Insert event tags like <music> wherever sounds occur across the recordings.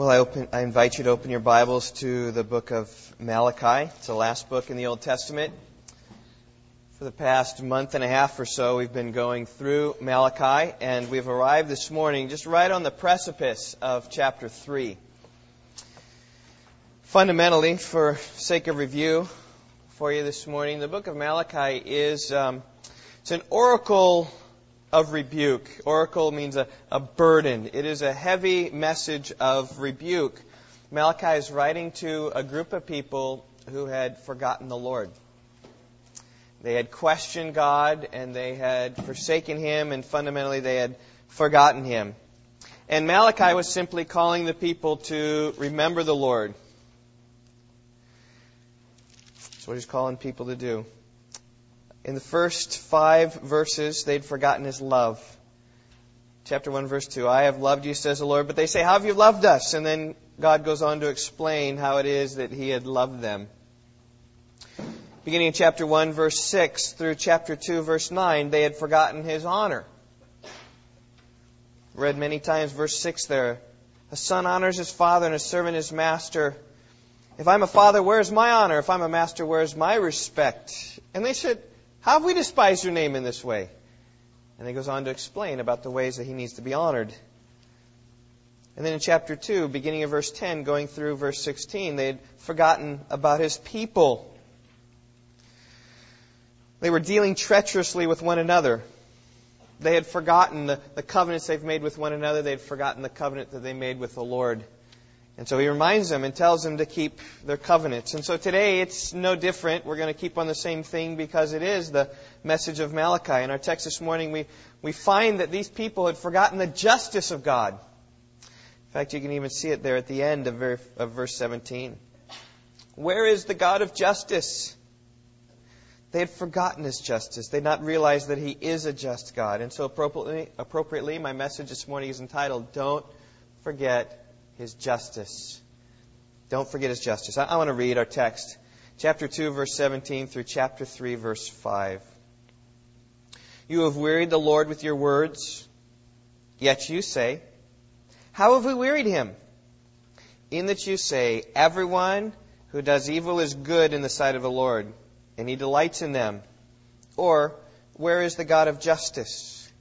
Well, I, open, I invite you to open your Bibles to the book of Malachi. It's the last book in the Old Testament. For the past month and a half or so, we've been going through Malachi, and we've arrived this morning just right on the precipice of chapter 3. Fundamentally, for sake of review for you this morning, the book of Malachi is um, it's an oracle of rebuke. Oracle means a, a burden. It is a heavy message of rebuke. Malachi is writing to a group of people who had forgotten the Lord. They had questioned God and they had forsaken Him and fundamentally they had forgotten Him. And Malachi was simply calling the people to remember the Lord. That's what he's calling people to do. In the first five verses, they'd forgotten his love. Chapter 1, verse 2 I have loved you, says the Lord. But they say, How have you loved us? And then God goes on to explain how it is that he had loved them. Beginning in chapter 1, verse 6 through chapter 2, verse 9, they had forgotten his honor. Read many times, verse 6 there. A son honors his father and a servant his master. If I'm a father, where's my honor? If I'm a master, where's my respect? And they said, how have we despised your name in this way? And he goes on to explain about the ways that he needs to be honored. And then in chapter 2, beginning of verse 10, going through verse 16, they had forgotten about his people. They were dealing treacherously with one another. They had forgotten the, the covenants they've made with one another. They had forgotten the covenant that they made with the Lord. And so he reminds them and tells them to keep their covenants. And so today it's no different. We're going to keep on the same thing because it is the message of Malachi. In our text this morning, we, we find that these people had forgotten the justice of God. In fact, you can even see it there at the end of, ver- of verse 17. Where is the God of justice? They had forgotten his justice. They had not realized that he is a just God. And so appropriately, appropriately my message this morning is entitled, Don't Forget his justice. Don't forget his justice. I, I want to read our text, chapter 2, verse 17 through chapter 3, verse 5. You have wearied the Lord with your words, yet you say, How have we wearied him? In that you say, Everyone who does evil is good in the sight of the Lord, and he delights in them. Or, Where is the God of justice?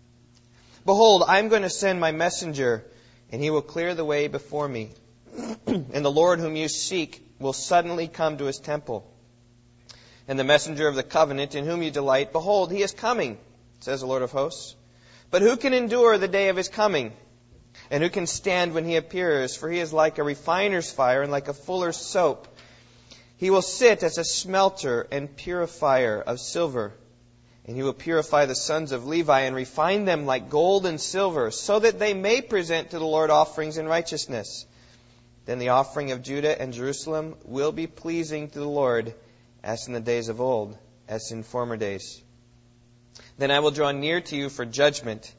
Behold, I'm going to send my messenger and he will clear the way before me. <clears throat> and the Lord whom you seek will suddenly come to his temple. And the messenger of the covenant in whom you delight, behold, he is coming, says the Lord of hosts. But who can endure the day of his coming? And who can stand when he appears? For he is like a refiner's fire and like a fuller's soap. He will sit as a smelter and purifier of silver and he will purify the sons of Levi and refine them like gold and silver, so that they may present to the Lord offerings in righteousness. Then the offering of Judah and Jerusalem will be pleasing to the Lord, as in the days of old, as in former days. Then I will draw near to you for judgment,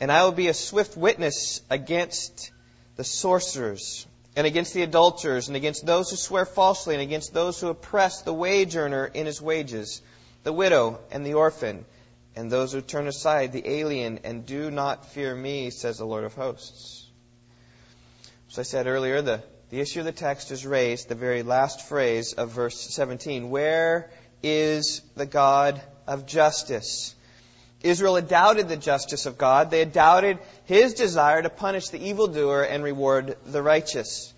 and I will be a swift witness against the sorcerers, and against the adulterers, and against those who swear falsely, and against those who oppress the wage earner in his wages the widow and the orphan, and those who turn aside the alien and do not fear me, says the Lord of hosts. As I said earlier, the, the issue of the text is raised, the very last phrase of verse 17. Where is the God of justice? Israel had doubted the justice of God. They had doubted his desire to punish the evildoer and reward the righteous.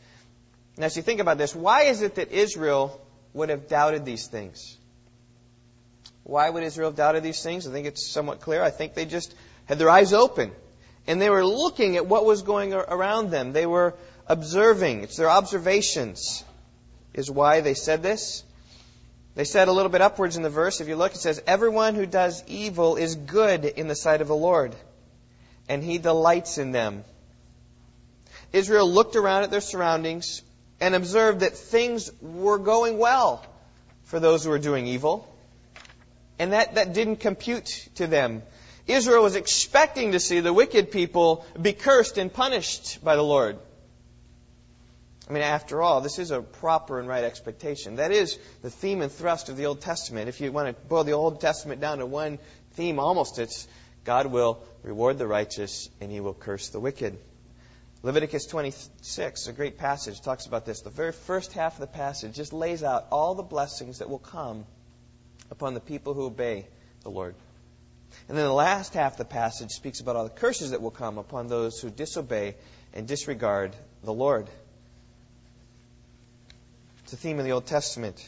Now, as you think about this, why is it that Israel would have doubted these things? Why would Israel have doubted these things? I think it's somewhat clear. I think they just had their eyes open and they were looking at what was going around them. They were observing. It's their observations is why they said this. They said a little bit upwards in the verse, if you look, it says, Everyone who does evil is good in the sight of the Lord, and he delights in them. Israel looked around at their surroundings and observed that things were going well for those who were doing evil. And that, that didn't compute to them. Israel was expecting to see the wicked people be cursed and punished by the Lord. I mean, after all, this is a proper and right expectation. That is the theme and thrust of the Old Testament. If you want to boil the Old Testament down to one theme, almost it's God will reward the righteous and he will curse the wicked. Leviticus 26 is a great passage, talks about this. The very first half of the passage just lays out all the blessings that will come upon the people who obey the Lord. And then the last half of the passage speaks about all the curses that will come upon those who disobey and disregard the Lord. It's a theme in the Old Testament.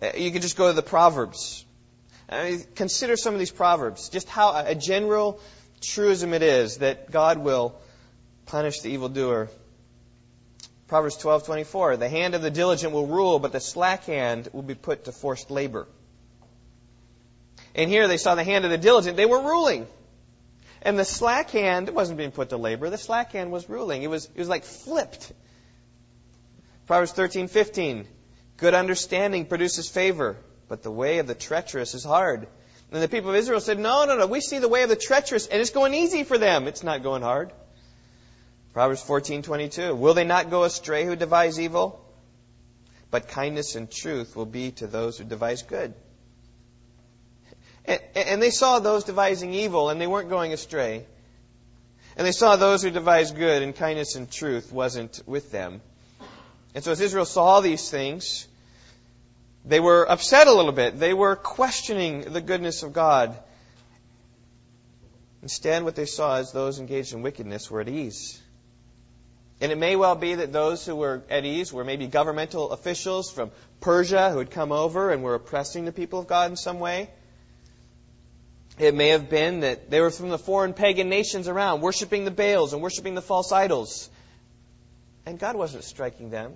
Uh, you can just go to the Proverbs. I mean, consider some of these Proverbs, just how a general truism it is that God will punish the evildoer. Proverbs 12:24 The hand of the diligent will rule but the slack hand will be put to forced labor. And here they saw the hand of the diligent they were ruling. And the slack hand wasn't being put to labor the slack hand was ruling. It was it was like flipped. Proverbs 13:15 Good understanding produces favor but the way of the treacherous is hard. And the people of Israel said, No, no, no, we see the way of the treacherous, and it's going easy for them. It's not going hard. Proverbs 14:22. Will they not go astray who devise evil? But kindness and truth will be to those who devise good. And, and they saw those devising evil, and they weren't going astray. And they saw those who devised good, and kindness and truth wasn't with them. And so as Israel saw these things, they were upset a little bit. They were questioning the goodness of God. Instead, what they saw is those engaged in wickedness were at ease. And it may well be that those who were at ease were maybe governmental officials from Persia who had come over and were oppressing the people of God in some way. It may have been that they were from the foreign pagan nations around, worshiping the Baals and worshiping the false idols. And God wasn't striking them.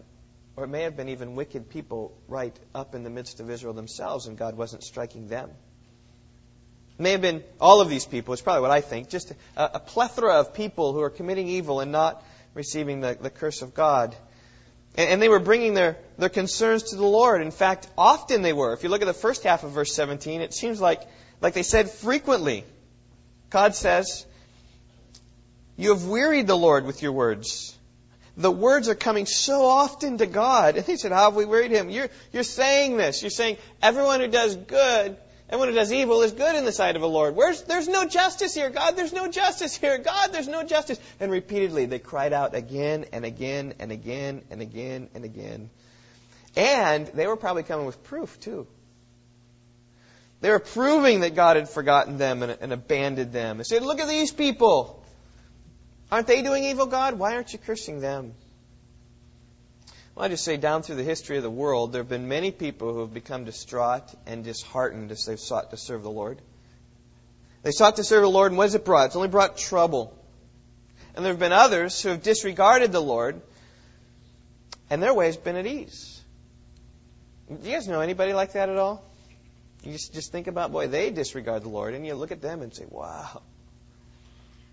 Or it may have been even wicked people right up in the midst of Israel themselves, and God wasn't striking them. It may have been all of these people, it's probably what I think, just a, a plethora of people who are committing evil and not receiving the, the curse of God. And, and they were bringing their, their concerns to the Lord. In fact, often they were. If you look at the first half of verse 17, it seems like, like they said frequently. God says, You have wearied the Lord with your words the words are coming so often to God. <laughs> And he said, How have we wearied him? You're, you're saying this. You're saying everyone who does good, everyone who does evil is good in the sight of the Lord. Where's, there's no justice here. God, there's no justice here. God, there's no justice. And repeatedly they cried out again and again and again and again and again. And they were probably coming with proof too. They were proving that God had forgotten them and, and abandoned them. They said, Look at these people. Aren't they doing evil, God? Why aren't you cursing them? Well, I just say down through the history of the world, there have been many people who have become distraught and disheartened as they've sought to serve the Lord. They sought to serve the Lord, and what has it brought? It's only brought trouble. And there have been others who have disregarded the Lord, and their way has been at ease. Do you guys know anybody like that at all? You just, just think about, boy, they disregard the Lord, and you look at them and say, wow,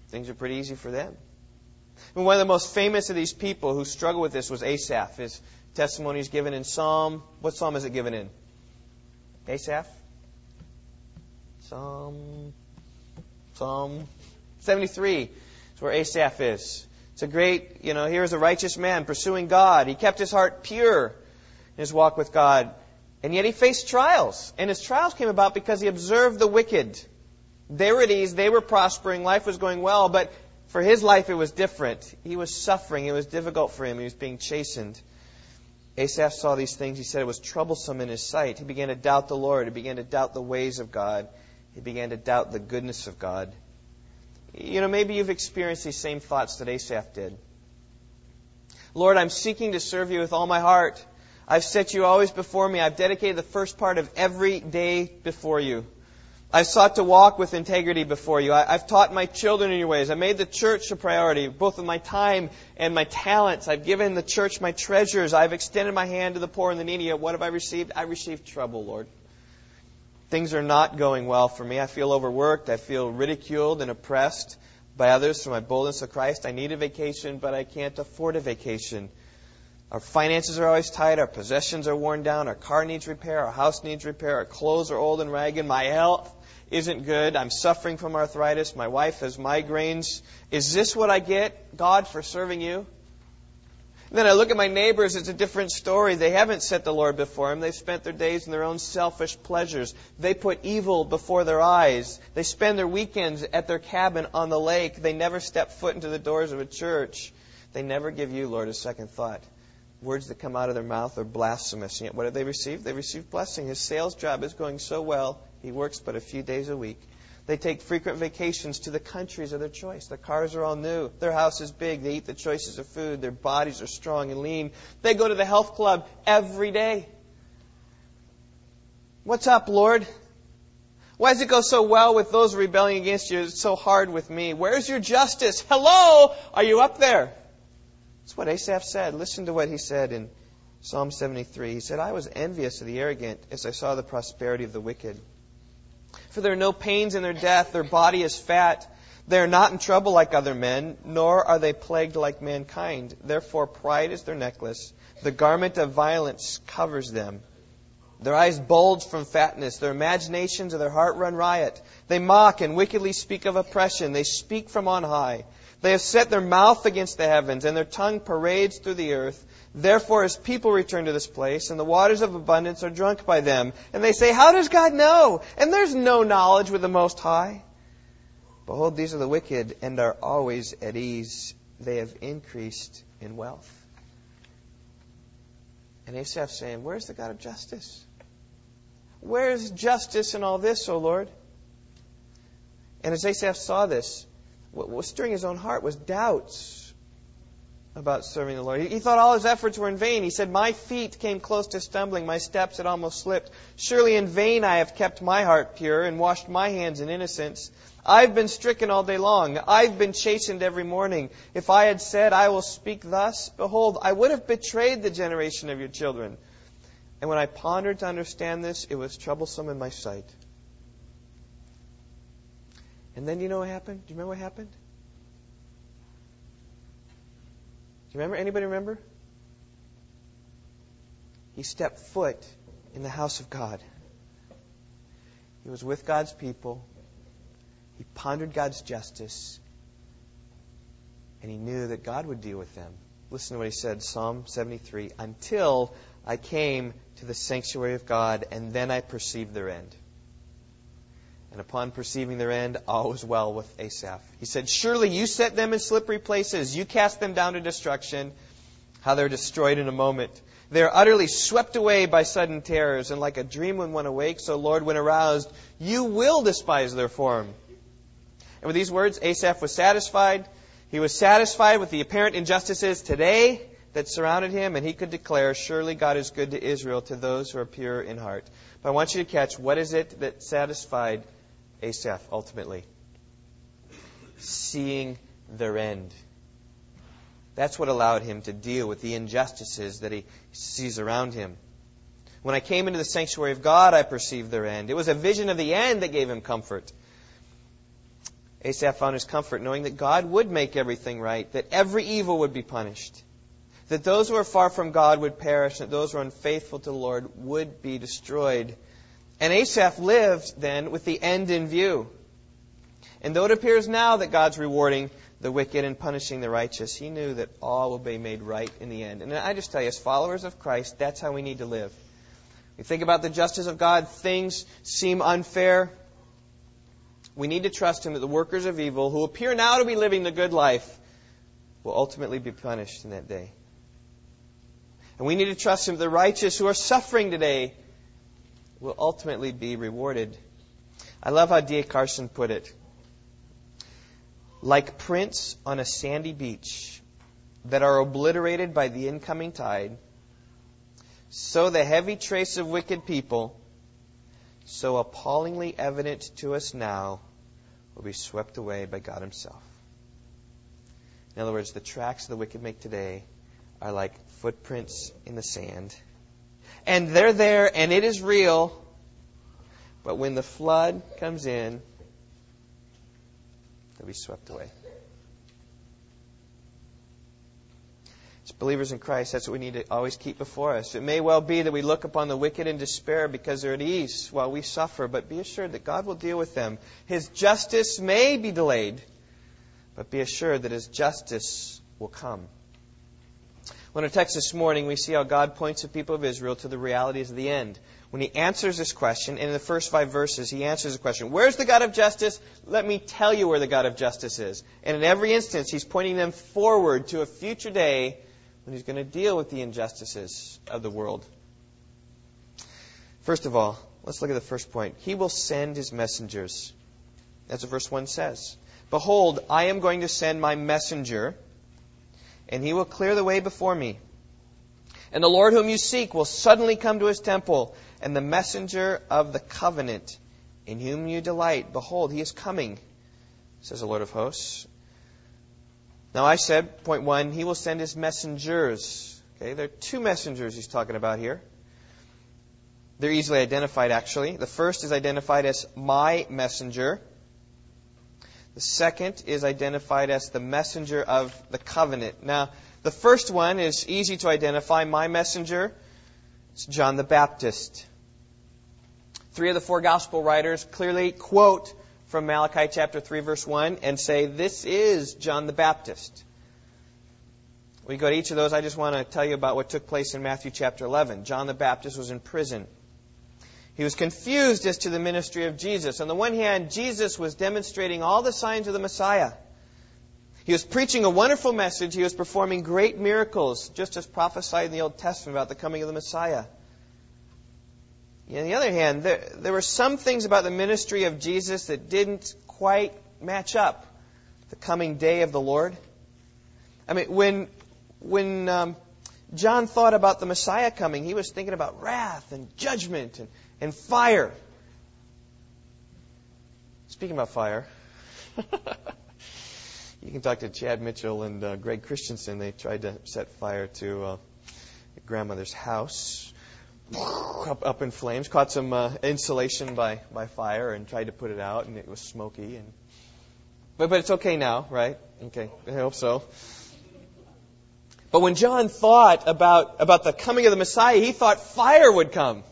Things are pretty easy for them. And one of the most famous of these people who struggled with this was Asaph. His testimony is given in Psalm. What psalm is it given in? Asaph? Psalm. Psalm 73 is where Asaph is. It's a great, you know, here's a righteous man pursuing God. He kept his heart pure in his walk with God. And yet he faced trials. And his trials came about because he observed the wicked. They were at ease, they were prospering, life was going well, but for his life it was different. He was suffering, it was difficult for him, he was being chastened. Asaph saw these things. He said it was troublesome in his sight. He began to doubt the Lord. He began to doubt the ways of God. He began to doubt the goodness of God. You know, maybe you've experienced these same thoughts that Asaph did. Lord, I'm seeking to serve you with all my heart. I've set you always before me. I've dedicated the first part of every day before you. I've sought to walk with integrity before you. I, have taught my children in your ways. I made the church a priority, both of my time and my talents. I've given the church my treasures. I've extended my hand to the poor and the needy. What have I received? I received trouble, Lord. Things are not going well for me. I feel overworked. I feel ridiculed and oppressed by others for my boldness of Christ. I need a vacation, but I can't afford a vacation. Our finances are always tight. Our possessions are worn down. Our car needs repair. Our house needs repair. Our clothes are old and ragged. My health isn't good. I'm suffering from arthritis. My wife has migraines. Is this what I get, God, for serving you? then I look at my neighbors, it's a different story. They haven't set the Lord before them. They've spent their days in their own selfish pleasures. They put evil before their eyes. They spend their weekends at their cabin on the lake. They never step foot into the doors of a church. They never give you, Lord, a second thought. Words that come out of their mouth are blasphemous. And yet, what have they received? They received blessing. His sales job is going so well, he works but a few days a week. They take frequent vacations to the countries of their choice. Their cars are all new. Their house is big. They eat the choices of food. Their bodies are strong and lean. They go to the health club every day. What's up, Lord? Why does it go so well with those rebelling against you? It's so hard with me. Where's your justice? Hello? Are you up there? That's what Asaph said. Listen to what he said in Psalm 73. He said, I was envious of the arrogant as I saw the prosperity of the wicked. For there are no pains in their death, their body is fat. They are not in trouble like other men, nor are they plagued like mankind. Therefore, pride is their necklace. The garment of violence covers them. Their eyes bulge from fatness. Their imaginations of their heart run riot. They mock and wickedly speak of oppression. They speak from on high. They have set their mouth against the heavens, and their tongue parades through the earth. Therefore, his people return to this place, and the waters of abundance are drunk by them. And they say, How does God know? And there's no knowledge with the Most High. Behold, these are the wicked, and are always at ease. They have increased in wealth. And Asaph's saying, Where's the God of justice? Where's justice in all this, O Lord? And as Asaph saw this, what was stirring his own heart was doubts about serving the Lord. He, thought all his efforts were in vain. He said, My feet came close to stumbling, my steps had almost slipped. Surely in vain I have kept my heart pure and washed my hands in innocence. I've been stricken all day long. I've been chastened every morning. If I had said, I will speak thus, behold, I would have betrayed the generation of your children. And when I pondered to understand this, it was troublesome in my sight. And then you know what happened? Do you remember what happened? You remember? Anybody remember? He stepped foot in the house of God. He was with God's people. He pondered God's justice. And he knew that God would deal with them. Listen to what he said, Psalm 73 Until I came to the sanctuary of God, and then I perceived their end. And upon perceiving their end, all was well with Asaph. He said, Surely you set them in slippery places. You cast them down to destruction. How they're destroyed in a moment. They are utterly swept away by sudden terrors. And like a dream when one awakes, O Lord, when aroused, you will despise their form. And with these words, Asaph was satisfied. He was satisfied with the apparent injustices today that surrounded him, and he could declare, Surely God is good to Israel, to those who are pure in heart. But I want you to catch what is it that satisfied Asaph ultimately. Seeing their end. That's what allowed him to deal with the injustices that he sees around him. When I came into the sanctuary of God, I perceived their end. It was a vision of the end that gave him comfort. Asaph found his comfort knowing that God would make everything right, that every evil would be punished, that those who are far from God would perish, that those who are unfaithful to the Lord would be destroyed. And Asaph lived then with the end in view. And though it appears now that God's rewarding the wicked and punishing the righteous, he knew that all will be made right in the end. And I just tell you, as followers of Christ, that's how we need to live. We think about the justice of God, things seem unfair. We need to trust Him that the workers of evil, who appear now to be living the good life, will ultimately be punished in that day. And we need to trust Him that the righteous who are suffering today will ultimately be rewarded. I love how D.A. Carson put it. Like prints on a sandy beach that are obliterated by the incoming tide, so the heavy trace of wicked people, so appallingly evident to us now, will be swept away by God Himself. In other words, the tracks the wicked make today are like footprints in the sand and they're there and it is real. But when the flood comes in, they'll be swept away. As believers in Christ, that's what we need to always keep before us. It may well be that we look upon the wicked in despair because they're at ease while we suffer, but be assured that God will deal with them. His justice may be delayed, but be assured that His justice will come. When our text this morning, we see how God points the people of Israel to the realities of the end. When he answers this question, in the first five verses, he answers the question, Where's the God of justice? Let me tell you where the God of justice is. And in every instance, he's pointing them forward to a future day when he's going to deal with the injustices of the world. First of all, let's look at the first point. He will send his messengers. That's what verse 1 says. Behold, I am going to send my messenger, and he will clear the way before me. And the Lord whom you seek will suddenly come to his temple, and the messenger of the covenant in whom you delight, behold, he is coming, says the Lord of hosts. Now I said, point one, he will send his messengers. Okay, there are two messengers he's talking about here. They're easily identified, actually. The first is identified as my messenger. The second is identified as the messenger of the covenant. Now, the first one is easy to identify. My messenger. is John the Baptist. Three of the four gospel writers clearly quote from Malachi chapter 3 verse 1 and say, this is John the Baptist. We go to each of those. I just want to tell you about what took place in Matthew chapter 11. John the Baptist was in prison. He was confused as to the ministry of Jesus. On the one hand, Jesus was demonstrating all the signs of the Messiah. He was preaching a wonderful message. He was performing great miracles, just as prophesied in the Old Testament about the coming of the Messiah. On the other hand, there, there were some things about the ministry of Jesus that didn't quite match up the coming day of the Lord. I mean, when when um, John thought about the Messiah coming, he was thinking about wrath and judgment and and fire. Speaking about fire, <laughs> you can talk to Chad Mitchell and uh, Greg Christensen. They tried to set fire to uh, grandmother's house, up, up in flames. Caught some uh, insulation by by fire and tried to put it out, and it was smoky. And but but it's okay now, right? Okay, I hope so. But when John thought about about the coming of the Messiah, he thought fire would come.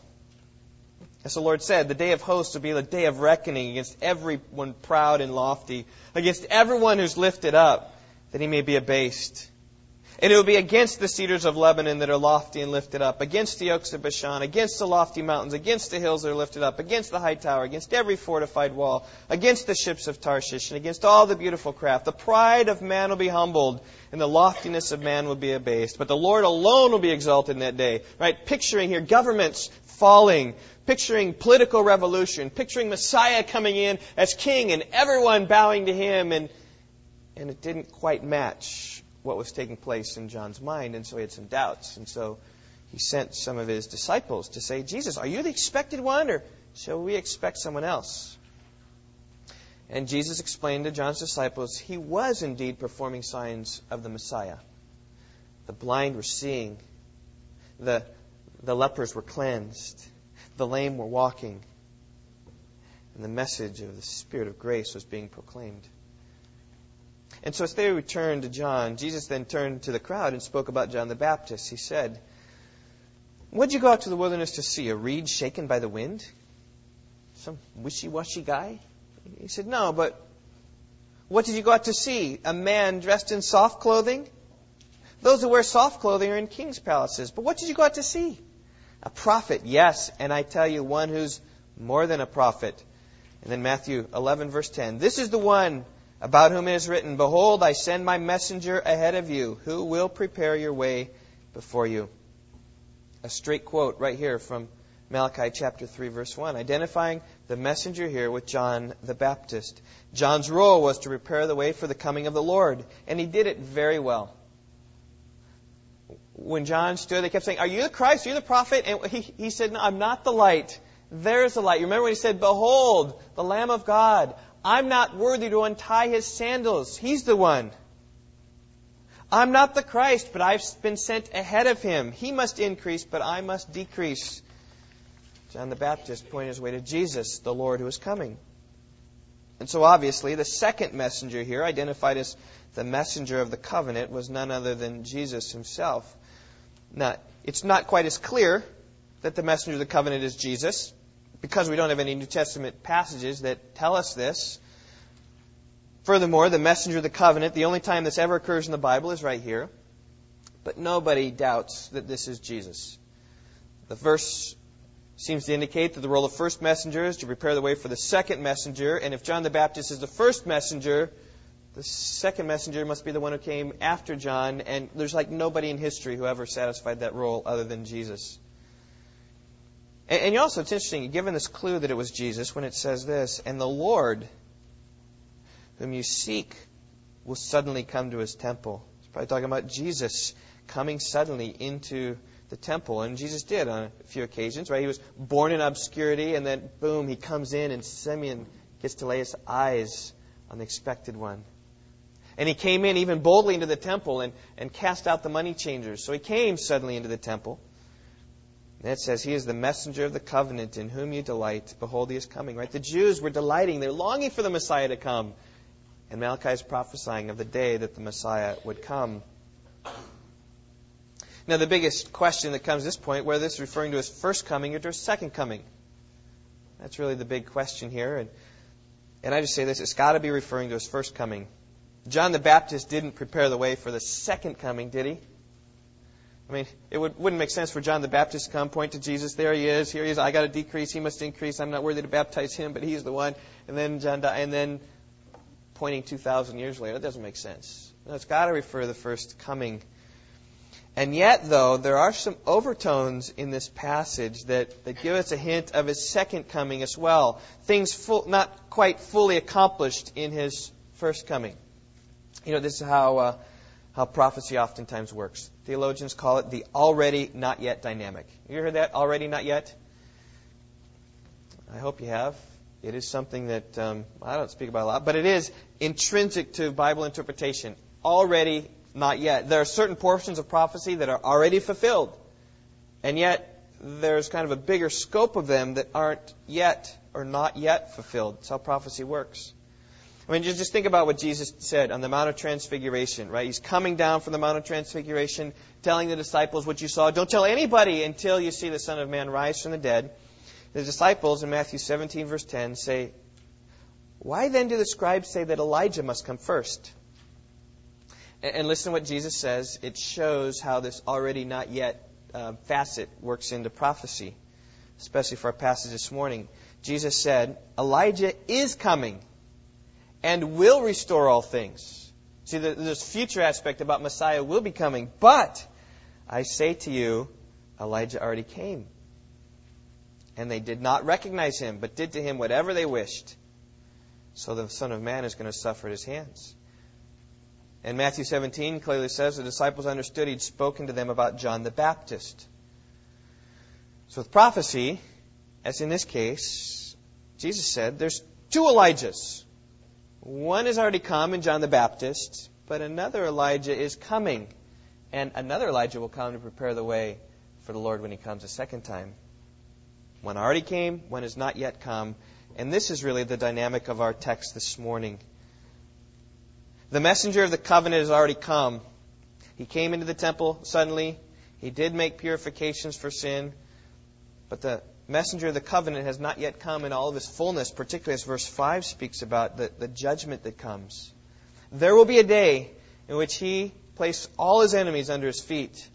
As the Lord said, the day of hosts will be the day of reckoning against everyone proud and lofty, against everyone who's lifted up, that he may be abased. And it will be against the cedars of Lebanon that are lofty and lifted up, against the oaks of Bashan, against the lofty mountains, against the hills that are lifted up, against the high tower, against every fortified wall, against the ships of Tarshish, and against all the beautiful craft. The pride of man will be humbled, and the loftiness of man will be abased. But the Lord alone will be exalted in that day. Right? Picturing here governments falling, picturing political revolution, picturing Messiah coming in as king and everyone bowing to him, and, and it didn't quite match what was taking place in John's mind, and so he had some doubts. And so he sent some of his disciples to say, Jesus, are you the expected one, or shall we expect someone else? And Jesus explained to John's disciples he was indeed performing signs of the Messiah. The blind were seeing, the, the lepers were cleansed, the lame were walking, and the message of the Spirit of grace was being proclaimed. And so as they returned to John, Jesus then turned to the crowd and spoke about John the Baptist. He said, What did you go out to the wilderness to see? A reed shaken by the wind? Some wishy washy guy? He said, No, but what did you go out to see? A man dressed in soft clothing? Those who wear soft clothing are in king's palaces. But what did you go out to see? A prophet, yes, and I tell you, one who's more than a prophet. And then Matthew 11, verse 10. This is the one about whom it is written, Behold, I send my messenger ahead of you, who will prepare your way before you. A straight quote right here from Malachi chapter 3, verse 1, identifying the messenger here with John the Baptist. John's role was to prepare the way for the coming of the Lord, and he did it very well when John stood, they kept saying, Are you the Christ? Are you the prophet? And he, he said, No, I'm not the light. There's the light. You remember when he said, Behold, the Lamb of God. I'm not worthy to untie his sandals. He's the one. I'm not the Christ, but I've been sent ahead of him. He must increase, but I must decrease. John the Baptist pointed his way to Jesus, the Lord who is coming. And so obviously, the second messenger here, identified as the messenger of the covenant, was none other than Jesus himself. Now, it's not quite as clear that the messenger of the covenant is Jesus, because we don't have any New Testament passages that tell us this. Furthermore, the messenger of the covenant, the only time this ever occurs in the Bible is right here. But nobody doubts that this is Jesus. The verse seems to indicate that the role of first messenger is to prepare the way for the second messenger. And if John the Baptist is the first messenger, the second messenger must be the one who came after John. And there's like nobody in history who ever satisfied that role other than Jesus. And, and also, it's interesting, given this clue that it was Jesus, when it says this, and the Lord, whom you seek, will suddenly come to his temple. It's probably talking about Jesus coming suddenly into the temple. And Jesus did on a few occasions, right? He was born in obscurity, and then boom, he comes in, and Simeon gets to lay his eyes on the expected one. And he came in even boldly into the temple and, and cast out the money changers. So he came suddenly into the temple. And it says, He is the messenger of the covenant in whom you delight. Behold, he is coming, right? The Jews were delighting. They're longing for the Messiah to come. And Malachi is prophesying of the day that the Messiah would come. Now, the biggest question that comes at this point, whether this is referring to his first coming or to his second coming. That's really the big question here. And, and I just say this it's got to be referring to his first coming. John the Baptist didn't prepare the way for the second coming, did he? I mean, it would, wouldn't make sense for John the Baptist to come, point to Jesus. There he is. Here he is. I got to decrease. He must increase. I'm not worthy to baptize him, but he's the one. And then John, died, and then pointing 2,000 years later. That doesn't make sense. No, it's got to refer to the first coming and yet, though, there are some overtones in this passage that, that give us a hint of his second coming as well. Things full, not quite fully accomplished in his first coming. You know, this is how, uh, how prophecy oftentimes works. Theologians call it the already not yet dynamic. You heard that? Already not yet? I hope you have. It is something that um, I don't speak about a lot, but it is intrinsic to Bible interpretation. Already not yet. There are certain portions of prophecy that are already fulfilled, and yet there's kind of a bigger scope of them that aren't yet or not yet fulfilled. That's how prophecy works. I mean, just think about what Jesus said on the Mount of Transfiguration, right? He's coming down from the Mount of Transfiguration, telling the disciples what you saw. Don't tell anybody until you see the Son of Man rise from the dead. The disciples in Matthew 17, verse 10 say, Why then do the scribes say that Elijah must come first? And listen to what Jesus says. It shows how this already not yet uh, facet works into prophecy, especially for our passage this morning. Jesus said, Elijah is coming and will restore all things. See, this future aspect about Messiah will be coming, but I say to you, Elijah already came. And they did not recognize him, but did to him whatever they wished. So the Son of Man is going to suffer at his hands. And Matthew 17 clearly says the disciples understood he'd spoken to them about John the Baptist. So with prophecy, as in this case, Jesus said there's two Elijahs. One has already come in John the Baptist, but another Elijah is coming. And another Elijah will come to prepare the way for the Lord when he comes a second time. One already came, one has not yet come. And this is really the dynamic of our text this morning. The messenger of the covenant has already come. He came into the temple suddenly. He did make purifications for sin. But the messenger of the covenant has not yet come in all of his fullness, particularly as verse 5 speaks about the, the judgment that comes. There will be a day in which he placed all his enemies under his feet.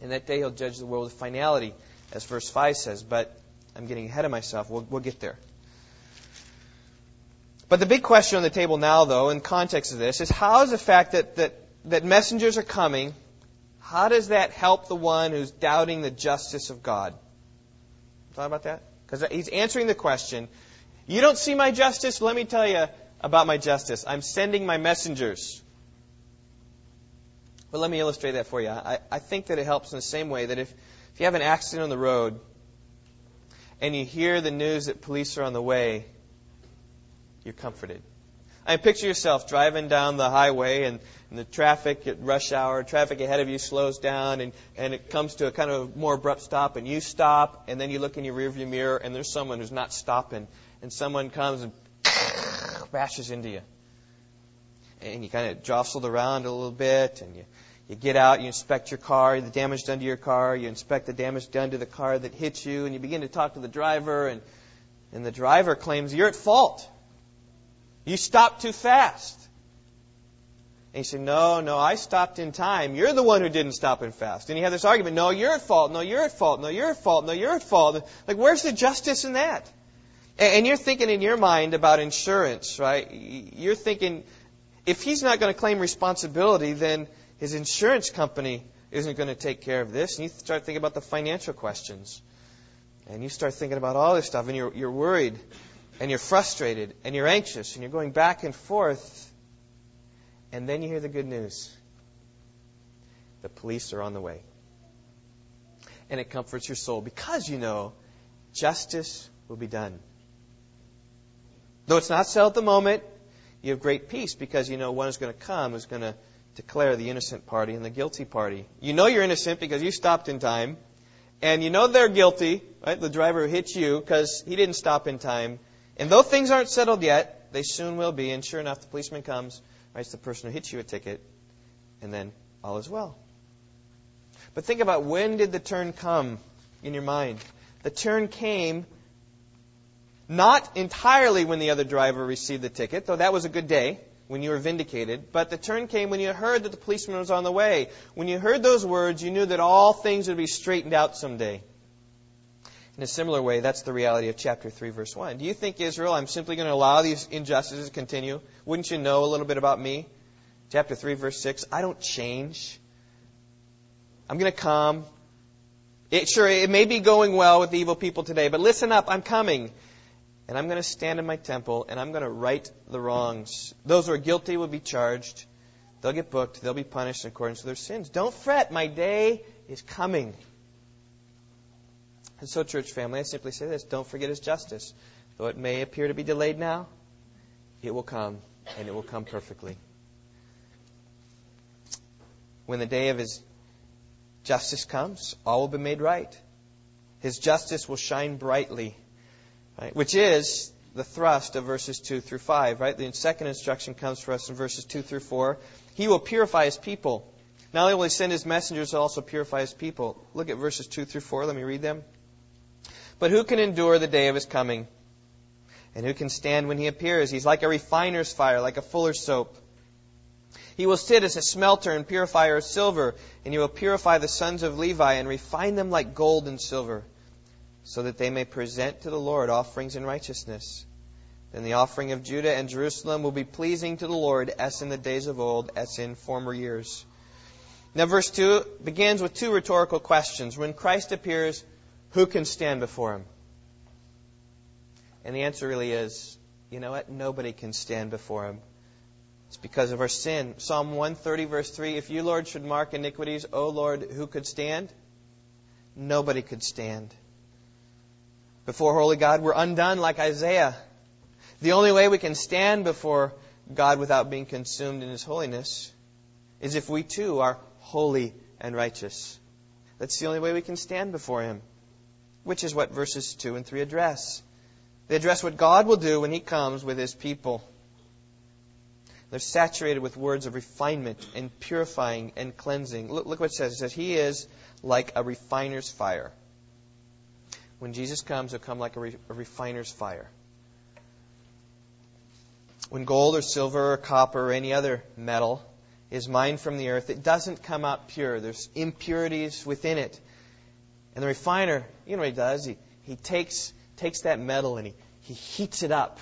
And that day he'll judge the world with finality, as verse 5 says. But I'm getting ahead of myself. We'll, we'll get there. But the big question on the table now, though, in context of this, is how is the fact that, that, that messengers are coming, how does that help the one who's doubting the justice of God? Thought about that? Because he's answering the question, you don't see my justice? Let me tell you about my justice. I'm sending my messengers. But let me illustrate that for you. I, I think that it helps in the same way that if, if you have an accident on the road and you hear the news that police are on the way, you're comforted. I picture yourself driving down the highway and, and, the traffic at rush hour, traffic ahead of you slows down and, and it comes to a kind of more abrupt stop and you stop and then you look in your rearview mirror and there's someone who's not stopping and someone comes and <laughs> bashes into you. And you kind of jostled around a little bit and you, you get out, you inspect your car, the damage done to your car, you inspect the damage done to the car that hit you and you begin to talk to the driver and, and the driver claims you're at fault. You stopped too fast. And you say, No, no, I stopped in time. You're the one who didn't stop in fast. And you have this argument, No, you're at fault. No, you're at fault. No, you're at fault. No, you're at fault. Like, where's the justice in that? And you're thinking in your mind about insurance, right? You're thinking, if he's not going to claim responsibility, then his insurance company isn't going to take care of this. And you start thinking about the financial questions. And you start thinking about all this stuff, and you're, you're worried, and you're frustrated, and you're anxious, and you're going back and forth. And then you hear the good news the police are on the way. And it comforts your soul because you know justice will be done. Though it's not settled at the moment, you have great peace because you know one is going to come who's going to declare the innocent party and the guilty party. You know you're innocent because you stopped in time, and you know they're guilty, right? The driver who hit you because he didn't stop in time. And though things aren't settled yet, they soon will be. And sure enough, the policeman comes, writes the person who hits you a ticket, and then all is well. But think about when did the turn come in your mind? The turn came not entirely when the other driver received the ticket, though that was a good day when you were vindicated, but the turn came when you heard that the policeman was on the way. When you heard those words, you knew that all things would be straightened out someday. In a similar way, that's the reality of chapter 3, verse 1. Do you think, Israel, I'm simply going to allow these injustices to continue? Wouldn't you know a little bit about me? Chapter 3, verse 6. I don't change. I'm going to come. It, sure, it may be going well with the evil people today, but listen up, I'm coming and I'm going to stand in my temple and I'm going to right the wrongs. Those who are guilty will be charged. They'll get booked. They'll be punished in accordance with their sins. Don't fret. My day is coming. And so, church family, I simply say this don't forget his justice. Though it may appear to be delayed now, it will come, and it will come perfectly. When the day of his justice comes, all will be made right. His justice will shine brightly Right? Which is the thrust of verses 2 through 5, right? The second instruction comes for us in verses 2 through 4. He will purify his people. Not only will he send his messengers, he'll also purify his people. Look at verses 2 through 4. Let me read them. But who can endure the day of his coming? And who can stand when he appears? He's like a refiner's fire, like a fuller's soap. He will sit as a smelter and purifier of silver, and he will purify the sons of Levi and refine them like gold and silver so that they may present to the Lord offerings in righteousness. Then the offering of Judah and Jerusalem will be pleasing to the Lord as in the days of old, as in former years. Now, verse 2 begins with two rhetorical questions. When Christ appears, who can stand before him? And the answer really is you know what? Nobody can stand before him. It's because of our sin. Psalm 130, verse 3 If you, Lord, should mark iniquities, O Lord, who could stand? Nobody could stand before holy God, we're undone like Isaiah. The only way we can stand before God without being consumed in His holiness is if we too are holy and righteous. That's the only way we can stand before Him, which is what verses 2 and 3 address. They address what God will do when He comes with His people. They're saturated with words of refinement and purifying and cleansing. Look, look what it says. It says, He is like a refiner's fire when Jesus comes, he'll come like a, re- a refiner's fire. When gold or silver or copper or any other metal is mined from the earth, it doesn't come out pure. There's impurities within it. And the refiner, you know what he does? He, he takes, takes that metal and he, he heats it up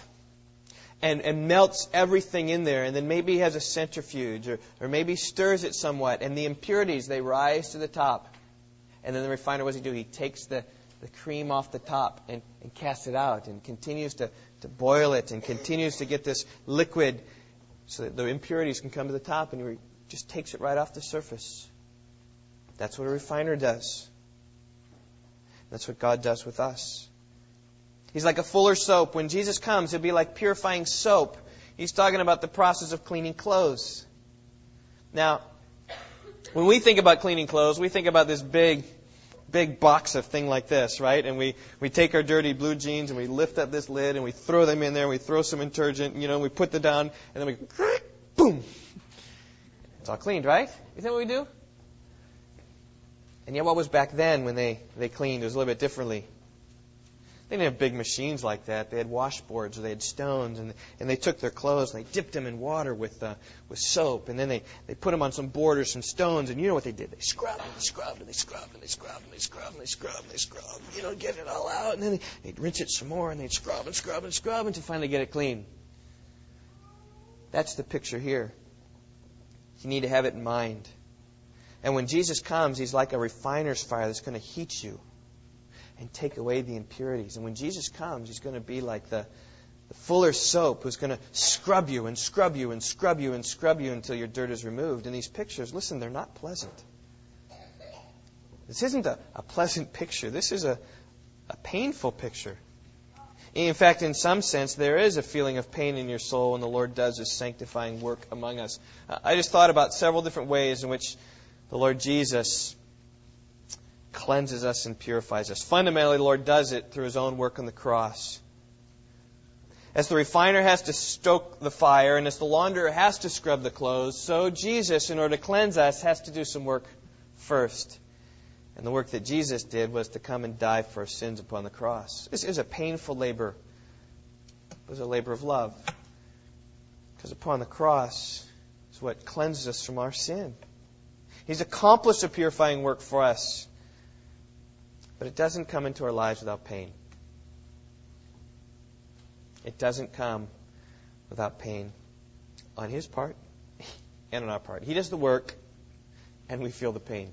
and, and melts everything in there. And then maybe he has a centrifuge or, or maybe stirs it somewhat. And the impurities, they rise to the top. And then the refiner, what does he do? He takes the, the cream off the top and, and casts it out and continues to, to boil it and continues to get this liquid so that the impurities can come to the top and he just takes it right off the surface. That's what a refiner does. That's what God does with us. He's like a fuller soap. When Jesus comes, he'll be like purifying soap. He's talking about the process of cleaning clothes. Now, when we think about cleaning clothes, we think about this big big box of thing like this, right? And we, we take our dirty blue jeans and we lift up this lid and we throw them in there and we throw some detergent, you know, and we put them down and then we, <laughs> boom. It's all cleaned, right? Is that what we do? And yet what was back then when they, they cleaned? Was a little bit differently. They didn't have big machines like that. They had washboards or they had stones, and, and they took their clothes and they dipped them in water with, uh, with soap, and then they, they put them on some board or some stones, and you know what they did? They scrubbed and they scrubbed and they scrubbed and they scrubbed and they scrubbed and they scrubbed and they scrubbed, you know, get it all out, and then they, they'd rinse it some more, and they'd scrub and scrub and scrub until finally get it clean. That's the picture here. You need to have it in mind. And when Jesus comes, he's like a refiner's fire that's going to heat you and take away the impurities. And when Jesus comes, he's going to be like the, the fuller's soap who's going to scrub you and scrub you and scrub you and scrub you until your dirt is removed. And these pictures, listen, they're not pleasant. This isn't a, a pleasant picture. This is a, a painful picture. In fact, in some sense, there is a feeling of pain in your soul when the Lord does His sanctifying work among us. I just thought about several different ways in which the Lord Jesus cleanses us and purifies us. Fundamentally, the Lord does it through His own work on the cross. As the refiner has to stoke the fire and as the launderer has to scrub the clothes, so Jesus, in order to cleanse us, has to do some work first. And the work that Jesus did was to come and die for our sins upon the cross. This is a painful labor. It was a labor of love. Because upon the cross is what cleanses us from our sin. He's accomplished a purifying work for us. But it doesn't come into our lives without pain. It doesn't come without pain on his part <laughs> and on our part. He does the work, and we feel the pain.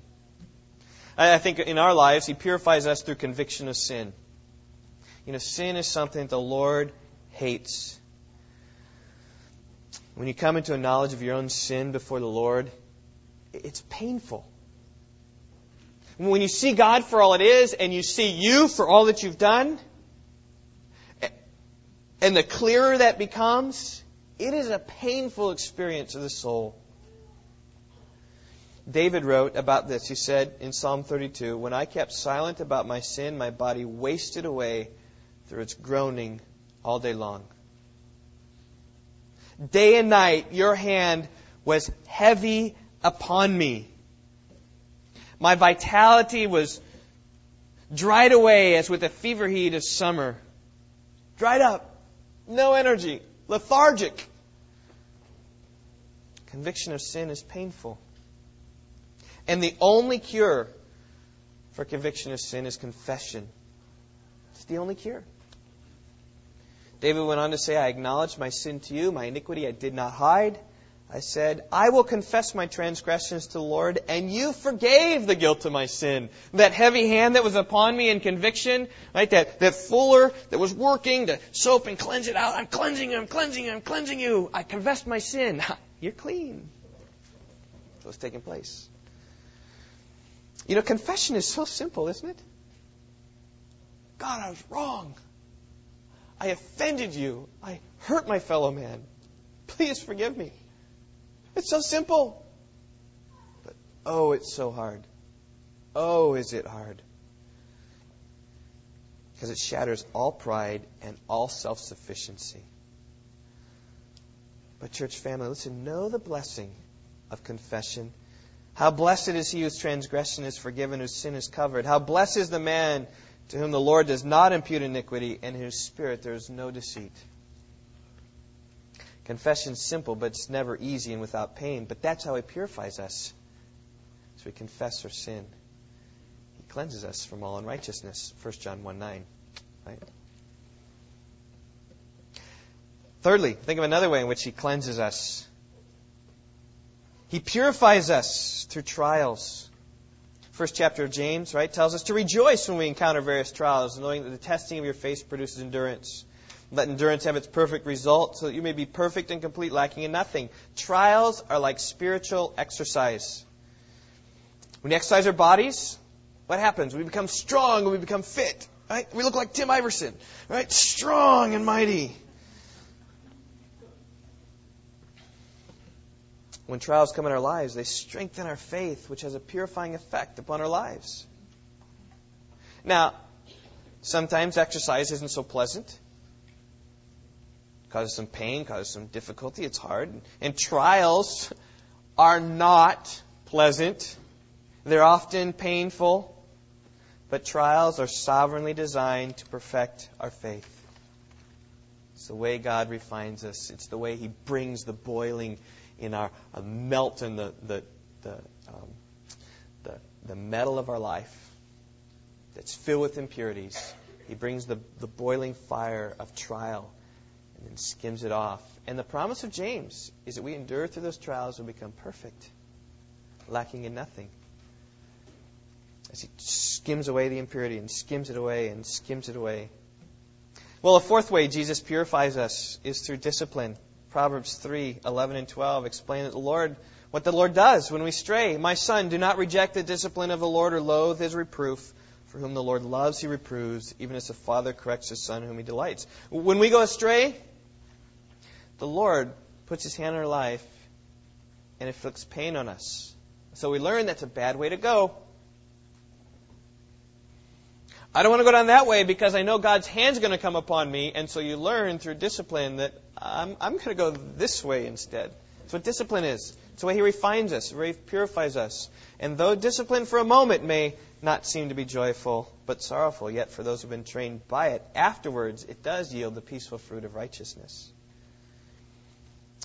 I think in our lives, He purifies us through conviction of sin. You know, sin is something that the Lord hates. When you come into a knowledge of your own sin before the Lord, it's painful. When you see God for all it is and you see you for all that you've done, and the clearer that becomes, it is a painful experience of the soul. David wrote about this. He said in Psalm 32 When I kept silent about my sin, my body wasted away through its groaning all day long. Day and night, your hand was heavy upon me. My vitality was dried away as with the fever heat of summer. Dried up. No energy. Lethargic. Conviction of sin is painful. And the only cure for conviction of sin is confession. It's the only cure. David went on to say, I acknowledge my sin to you, my iniquity I did not hide. I said, I will confess my transgressions to the Lord, and you forgave the guilt of my sin. That heavy hand that was upon me in conviction, right? That, that fuller that was working to soap and cleanse it out. I'm cleansing you, I'm cleansing you, I'm cleansing you. I confessed my sin. <laughs> You're clean. What's taking place? You know, confession is so simple, isn't it? God, I was wrong. I offended you. I hurt my fellow man. Please forgive me. It's so simple. But oh, it's so hard. Oh, is it hard? Because it shatters all pride and all self sufficiency. But, church family, listen, know the blessing of confession how blessed is he whose transgression is forgiven, whose sin is covered. How blessed is the man to whom the Lord does not impute iniquity, and in whose spirit there is no deceit. Confession is simple, but it's never easy and without pain. But that's how he purifies us. So we confess our sin, he cleanses us from all unrighteousness. 1 John 1 9. Right? Thirdly, think of another way in which he cleanses us. He purifies us through trials. First chapter of James, right, tells us to rejoice when we encounter various trials, knowing that the testing of your faith produces endurance. Let endurance have its perfect result, so that you may be perfect and complete, lacking in nothing. Trials are like spiritual exercise. When we exercise our bodies, what happens? We become strong and we become fit. Right? We look like Tim Iverson, right? Strong and mighty. when trials come in our lives, they strengthen our faith, which has a purifying effect upon our lives. Now, sometimes exercise isn't so pleasant. Causes some pain, causes some difficulty. It's hard. And trials are not pleasant. They're often painful. but trials are sovereignly designed to perfect our faith. It's the way God refines us. It's the way He brings the boiling in our uh, melt in the the the, um, the the metal of our life that's filled with impurities. He brings the, the boiling fire of trial and skims it off. And the promise of James is that we endure through those trials and become perfect, lacking in nothing. As he skims away the impurity and skims it away and skims it away. Well, a fourth way Jesus purifies us is through discipline. Proverbs 3 11 and 12 explain that the Lord, what the Lord does when we stray. My son, do not reject the discipline of the Lord or loathe his reproof. For whom the Lord loves, he reproves, even as a father corrects his son whom he delights. When we go astray, the Lord puts his hand on our life and inflicts pain on us. So we learn that's a bad way to go. I don't want to go down that way because I know God's hand's going to come upon me, and so you learn through discipline that I'm, I'm going to go this way instead. That's what discipline is. It's the way He refines us, way He purifies us. And though discipline for a moment may not seem to be joyful, but sorrowful, yet for those who've been trained by it, afterwards it does yield the peaceful fruit of righteousness.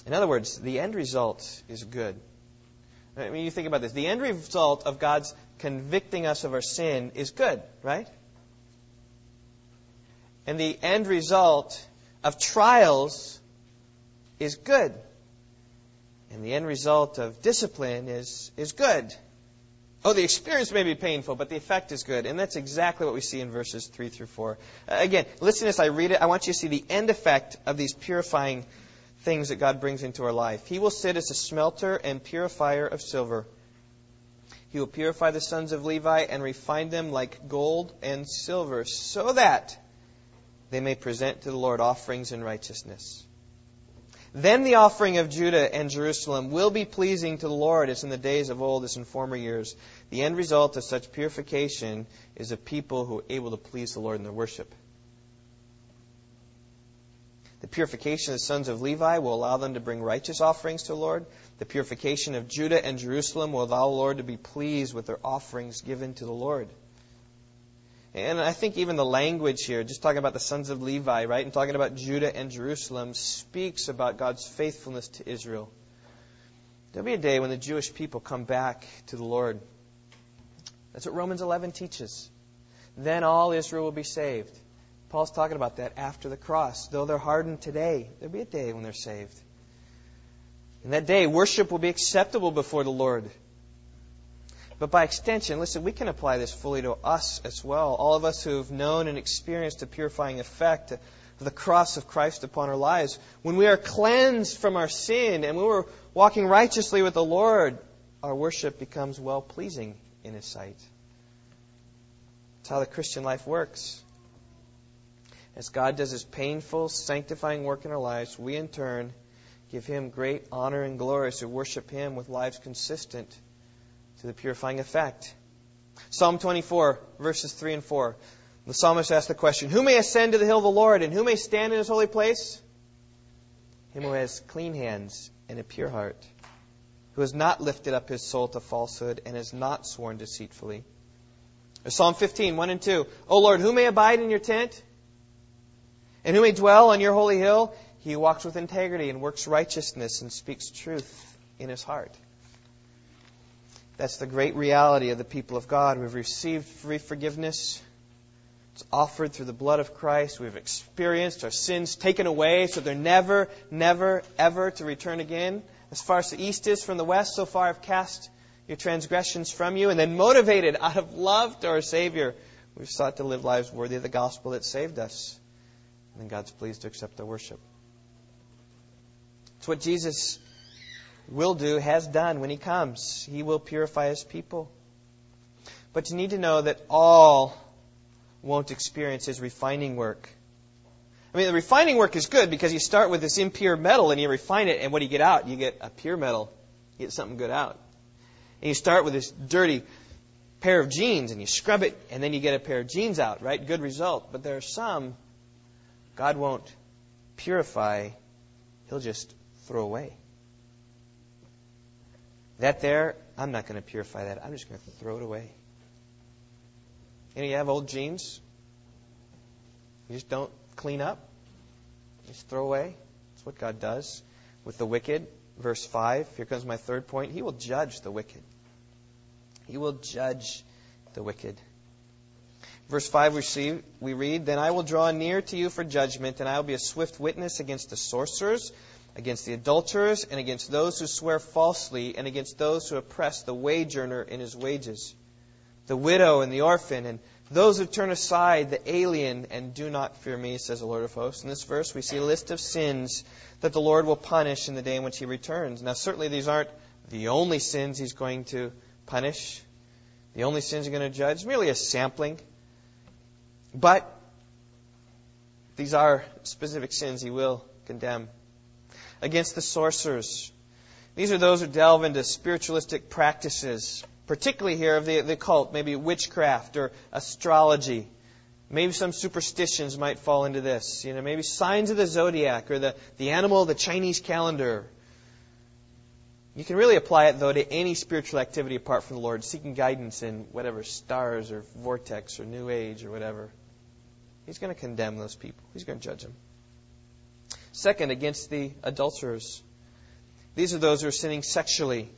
In other words, the end result is good. I mean, you think about this. The end result of God's convicting us of our sin is good, right? And the end result of trials is good. And the end result of discipline is, is good. Oh, the experience may be painful, but the effect is good. And that's exactly what we see in verses 3 through 4. Uh, again, listen as I read it. I want you to see the end effect of these purifying things that God brings into our life. He will sit as a smelter and purifier of silver. He will purify the sons of Levi and refine them like gold and silver, so that they may present to the Lord offerings in righteousness. Then the offering of Judah and Jerusalem will be pleasing to the Lord as in the days of old, as in former years. The end result of such purification is a people who are able to please the Lord in their worship. The purification of the sons of Levi will allow them to bring righteous offerings to the Lord. The purification of Judah and Jerusalem will allow the Lord to be pleased with their offerings given to the Lord. And I think even the language here, just talking about the sons of Levi, right, and talking about Judah and Jerusalem, speaks about God's faithfulness to Israel. There'll be a day when the Jewish people come back to the Lord. That's what Romans 11 teaches. Then all Israel will be saved. Paul's talking about that after the cross. Though they're hardened today, there'll be a day when they're saved. In that day, worship will be acceptable before the Lord. But by extension, listen, we can apply this fully to us as well. All of us who've known and experienced the purifying effect of the cross of Christ upon our lives. When we are cleansed from our sin and we're walking righteously with the Lord, our worship becomes well pleasing in His sight. That's how the Christian life works. As God does His painful, sanctifying work in our lives, we in turn give Him great honor and glory as we worship Him with lives consistent to the purifying effect. Psalm 24, verses 3 and 4. The psalmist asks the question Who may ascend to the hill of the Lord, and who may stand in his holy place? Him who has clean hands and a pure heart, who has not lifted up his soul to falsehood, and has not sworn deceitfully. Psalm 15, 1 and 2. O Lord, who may abide in your tent? And who may dwell on your holy hill? He who walks with integrity and works righteousness and speaks truth in his heart. That's the great reality of the people of God. We've received free forgiveness. It's offered through the blood of Christ. We've experienced our sins taken away so they're never, never, ever to return again. As far as the east is from the west, so far I've cast your transgressions from you. And then motivated out of love to our Savior, we've sought to live lives worthy of the gospel that saved us. And God's pleased to accept our worship. It's what Jesus will do, has done when he comes. He will purify his people. But you need to know that all won't experience his refining work. I mean, the refining work is good because you start with this impure metal and you refine it, and what do you get out? You get a pure metal. You get something good out. And you start with this dirty pair of jeans and you scrub it, and then you get a pair of jeans out, right? Good result. But there are some God won't purify, He'll just throw away. That there, I'm not going to purify that. I'm just going to throw it away. You know, you have old jeans. You just don't clean up. You just throw away. That's what God does with the wicked. Verse 5, here comes my third point. He will judge the wicked. He will judge the wicked. Verse 5, we, see, we read, Then I will draw near to you for judgment, and I will be a swift witness against the sorcerers, against the adulterers, and against those who swear falsely, and against those who oppress the wage earner in his wages, the widow and the orphan, and those who turn aside the alien and do not fear me, says the Lord of hosts. In this verse, we see a list of sins that the Lord will punish in the day in which he returns. Now, certainly these aren't the only sins he's going to punish, the only sins he's going to judge, merely a sampling. But these are specific sins he will condemn. Against the sorcerers. These are those who delve into spiritualistic practices, particularly here of the, the occult, maybe witchcraft or astrology. Maybe some superstitions might fall into this. You know, maybe signs of the zodiac or the, the animal the Chinese calendar. You can really apply it, though, to any spiritual activity apart from the Lord, seeking guidance in whatever stars or vortex or new age or whatever. He's going to condemn those people, he's going to judge them. Second, against the adulterers. These are those who are sinning sexually.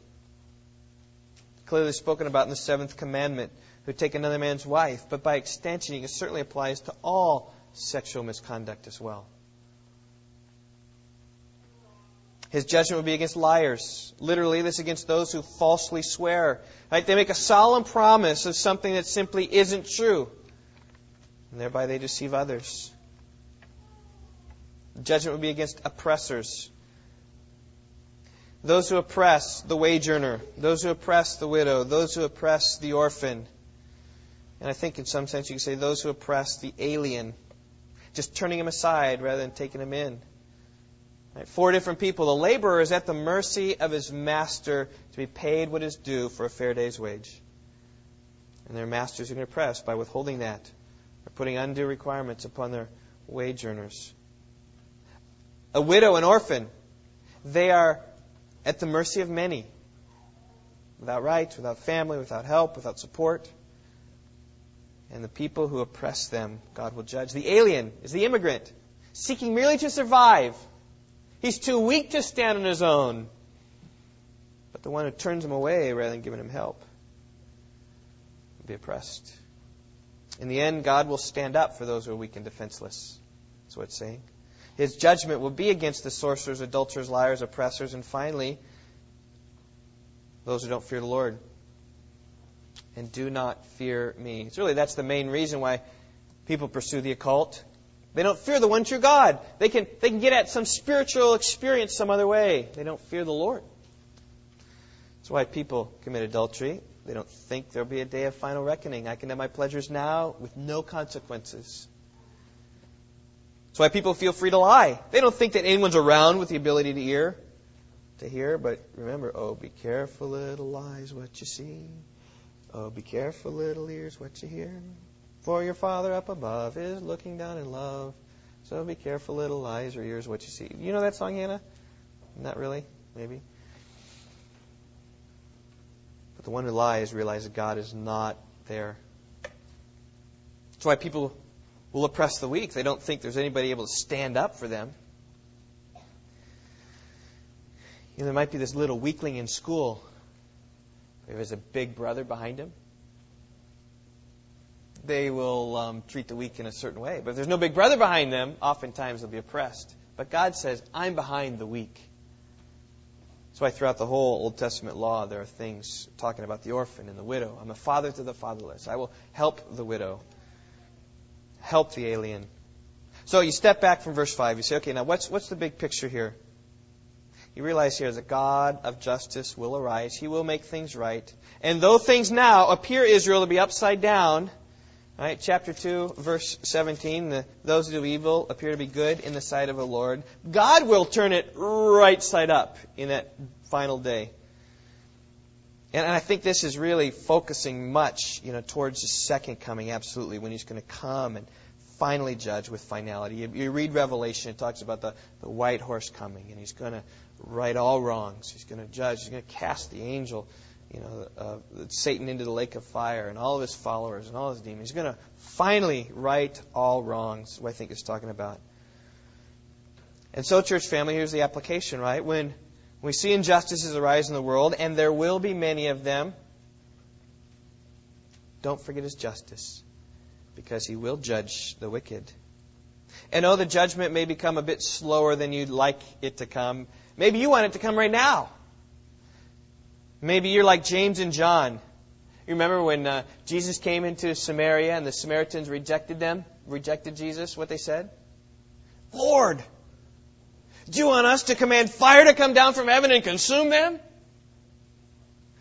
Clearly spoken about in the seventh commandment, who take another man's wife, but by extension, it certainly applies to all sexual misconduct as well. His judgment will be against liars. Literally, this against those who falsely swear. Right? They make a solemn promise of something that simply isn't true and thereby they deceive others. Judgment would be against oppressors. Those who oppress the wage earner, those who oppress the widow, those who oppress the orphan. And I think in some sense you could say those who oppress the alien, just turning him aside rather than taking him in. Right? Four different people. The laborer is at the mercy of his master to be paid what is due for a fair day's wage. And their masters are going to oppress by withholding that are putting undue requirements upon their wage earners. A widow and orphan, they are at the mercy of many, without rights, without family, without help, without support. And the people who oppress them, God will judge. The alien is the immigrant, seeking merely to survive. He's too weak to stand on his own. But the one who turns him away rather than giving him help will be oppressed. In the end, God will stand up for those who are weak and defenseless. That's what it's saying. His judgment will be against the sorcerers, adulterers, liars, oppressors, and finally, those who don't fear the Lord and do not fear me. It's really that's the main reason why people pursue the occult. They don't fear the one true God. They can they can get at some spiritual experience some other way. They don't fear the Lord. That's why people commit adultery. They don't think there'll be a day of final reckoning. I can have my pleasures now with no consequences. That's why people feel free to lie. They don't think that anyone's around with the ability to hear, to hear. But remember, oh, be careful, little eyes, what you see. Oh, be careful, little ears, what you hear. For your Father up above is looking down in love. So be careful, little eyes or ears, what you see. You know that song, Hannah? Not really, maybe. But the one who lies realizes God is not there. That's why people will oppress the weak. They don't think there's anybody able to stand up for them. You know, there might be this little weakling in school. If there's a big brother behind him, they will um, treat the weak in a certain way. But if there's no big brother behind them, oftentimes they'll be oppressed. But God says, I'm behind the weak. That's why throughout the whole Old Testament law, there are things talking about the orphan and the widow. I'm a father to the fatherless. I will help the widow, help the alien. So you step back from verse 5. You say, okay, now what's, what's the big picture here? You realize here that God of justice will arise. He will make things right. And though things now appear Israel to be upside down, right, chapter 2, verse 17, the, those who do evil appear to be good in the sight of the Lord. God will turn it right side up in that final day. And, I think this is really focusing much, you know, towards the second coming, absolutely, when he's going to come and finally judge with finality. You, you read Revelation, it talks about the, the white horse coming, and he's going to right all wrongs. He's going to judge. He's going to cast the angel you know, uh, Satan into the lake of fire and all of his followers and all his demons. He's going to finally right all wrongs, what I think it's talking about. And so, church family, here's the application, right? When we see injustices arise in the world, and there will be many of them, don't forget his justice, because he will judge the wicked. And oh, the judgment may become a bit slower than you'd like it to come, maybe you want it to come right now. Maybe you're like James and John. You remember when uh, Jesus came into Samaria and the Samaritans rejected them, rejected Jesus, what they said? Lord, do you want us to command fire to come down from heaven and consume them?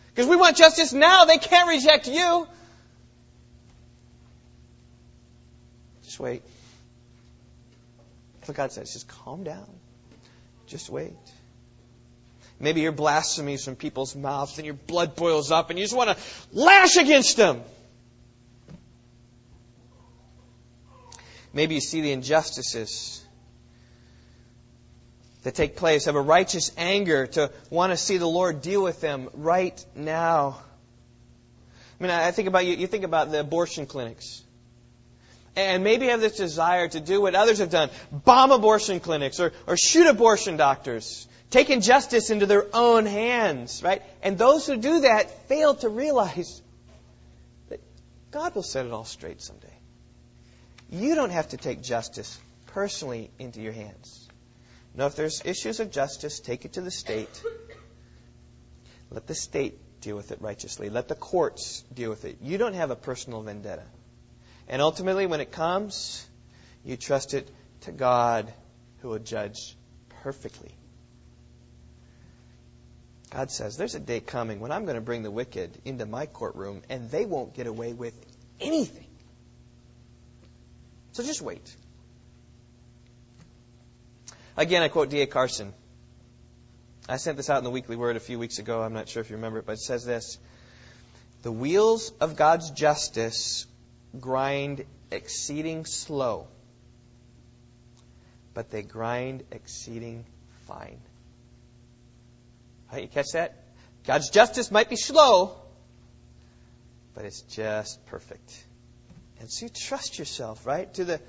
Because we want justice now. They can't reject you. Just wait. That's what God says. Just calm down. Just wait. Maybe you're blasphemies from people's mouths and your blood boils up and you just want to lash against them. Maybe you see the injustices that take place, have a righteous anger to want to see the Lord deal with them right now. I mean, I think about you, you think about the abortion clinics. And maybe have this desire to do what others have done bomb abortion clinics or, or shoot abortion doctors, taking justice into their own hands, right? And those who do that fail to realize that God will set it all straight someday. You don't have to take justice personally into your hands. Now, if there's issues of justice, take it to the state. Let the state deal with it righteously. Let the courts deal with it. You don't have a personal vendetta. And ultimately, when it comes, you trust it to God who will judge perfectly. God says, There's a day coming when I'm going to bring the wicked into my courtroom and they won't get away with anything. So just wait. Again, I quote D.A. Carson. I sent this out in the Weekly Word a few weeks ago. I'm not sure if you remember it, but it says this The wheels of God's justice grind exceeding slow, but they grind exceeding fine. You catch that? God's justice might be slow, but it's just perfect. And so you trust yourself, right, to the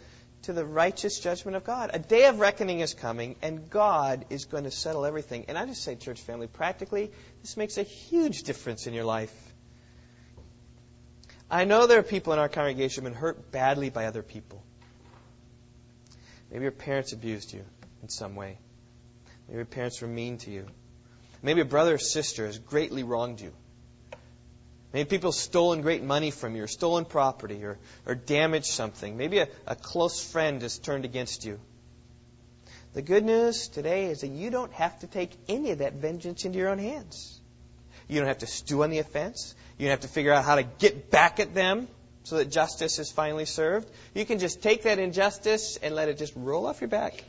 to the righteous judgment of God. A day of reckoning is coming, and God is going to settle everything. And I just say, church family, practically, this makes a huge difference in your life. I know there are people in our congregation who have been hurt badly by other people. Maybe your parents abused you in some way. Maybe your parents were mean to you. Maybe a brother or sister has greatly wronged you. Maybe people have stolen great money from you, or stolen property, or, or damaged something. Maybe a, a close friend has turned against you. The good news today is that you don't have to take any of that vengeance into your own hands. You don't have to stew on the offense. You don't have to figure out how to get back at them so that justice is finally served. You can just take that injustice and let it just roll off your back.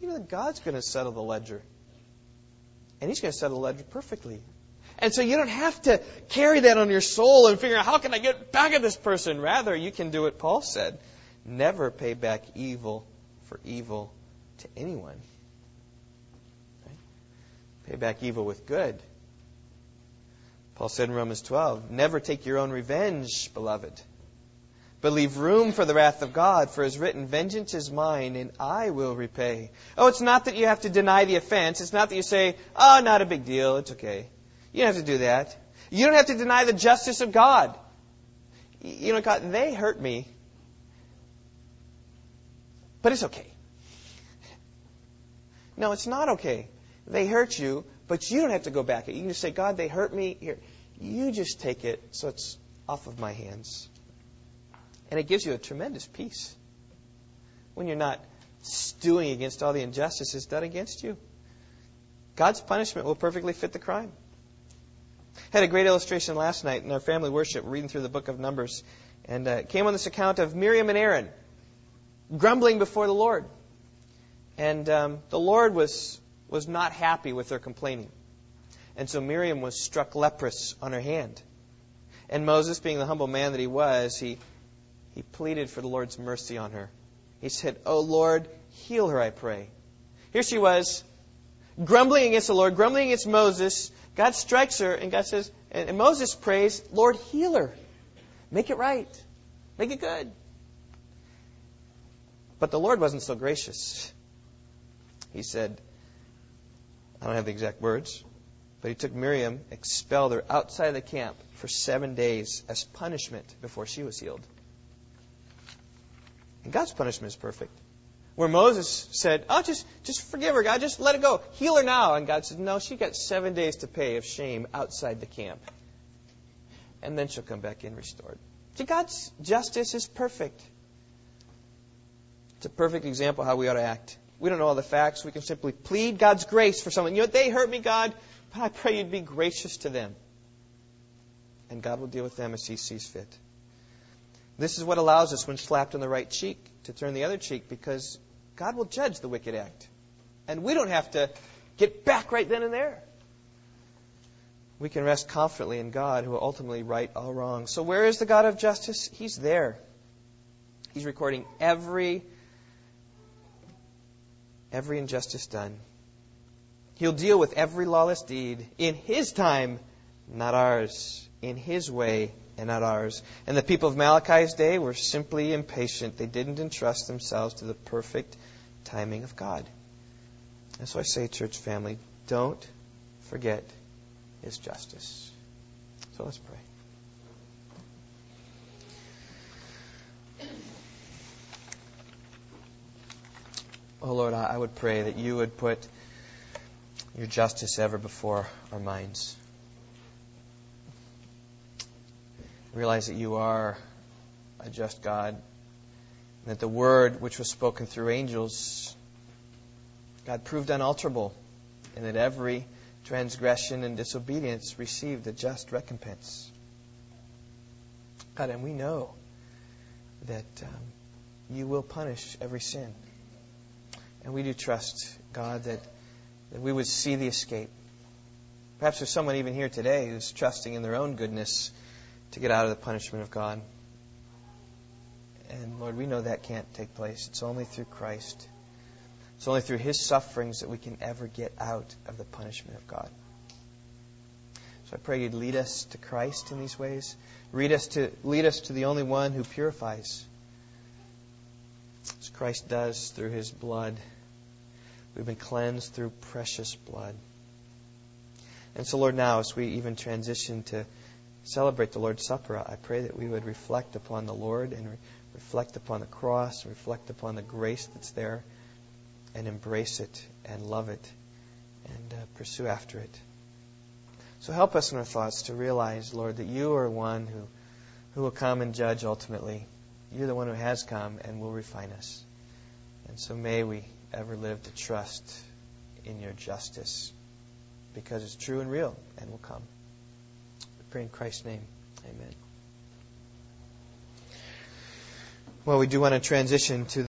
You know that God's going to settle the ledger. And He's going to settle the ledger perfectly. And so you don't have to carry that on your soul and figure out how can I get back at this person. Rather, you can do what Paul said. Never pay back evil for evil to anyone. Pay back evil with good. Paul said in Romans 12, Never take your own revenge, beloved, but leave room for the wrath of God, for as written, Vengeance is mine, and I will repay. Oh, it's not that you have to deny the offense. It's not that you say, Oh, not a big deal. It's okay. You don't have to do that. You don't have to deny the justice of God. You know, God, they hurt me, but it's okay. No, it's not okay. They hurt you, but you don't have to go back. You can just say, God, they hurt me. Here, you just take it so it's off of my hands. And it gives you a tremendous peace when you're not stewing against all the injustices done against you. God's punishment will perfectly fit the crime. Had a great illustration last night in our family worship, reading through the book of Numbers, and uh, came on this account of Miriam and Aaron grumbling before the Lord, and um, the Lord was was not happy with their complaining, and so Miriam was struck leprous on her hand, and Moses, being the humble man that he was, he he pleaded for the Lord's mercy on her. He said, "Oh Lord, heal her, I pray." Here she was, grumbling against the Lord, grumbling against Moses. God strikes her, and God says, and Moses prays, Lord, heal her. Make it right. Make it good. But the Lord wasn't so gracious. He said, I don't have the exact words, but he took Miriam, expelled her outside of the camp for seven days as punishment before she was healed. And God's punishment is perfect. Where Moses said, Oh, just, just forgive her, God, just let it go. Heal her now. And God said, No, she got seven days to pay of shame outside the camp. And then she'll come back in restored. See, God's justice is perfect. It's a perfect example of how we ought to act. We don't know all the facts. We can simply plead God's grace for someone. You know, they hurt me, God, but I pray you'd be gracious to them. And God will deal with them as He sees fit. This is what allows us, when slapped on the right cheek, to turn the other cheek because God will judge the wicked act. And we don't have to get back right then and there. We can rest confidently in God who will ultimately right all wrongs. So, where is the God of justice? He's there. He's recording every every injustice done. He'll deal with every lawless deed in His time, not ours, in His way, and not ours. And the people of Malachi's day were simply impatient. They didn't entrust themselves to the perfect timing of God. And so I say, church family, don't forget His justice. So let's pray. Oh Lord, I would pray that you would put your justice ever before our minds. Realize that you are a just God, and that the word which was spoken through angels, God proved unalterable, and that every transgression and disobedience received a just recompense. God, and we know that um, you will punish every sin. And we do trust, God, that, that we would see the escape. Perhaps there's someone even here today who's trusting in their own goodness to get out of the punishment of God. And Lord, we know that can't take place. It's only through Christ. It's only through His sufferings that we can ever get out of the punishment of God. So I pray you'd lead us to Christ in these ways. Lead us to, lead us to the only one who purifies. As Christ does through His blood. We've been cleansed through precious blood. And so, Lord, now as we even transition to celebrate the Lord's Supper, I pray that we would reflect upon the Lord and re- reflect upon the cross, reflect upon the grace that's there, and embrace it and love it and uh, pursue after it. So help us in our thoughts to realize, Lord, that you are one who, who will come and judge ultimately. You're the one who has come and will refine us. And so may we ever live to trust in your justice because it's true and real and will come. Pray in Christ's name. Amen. Well, we do want to transition to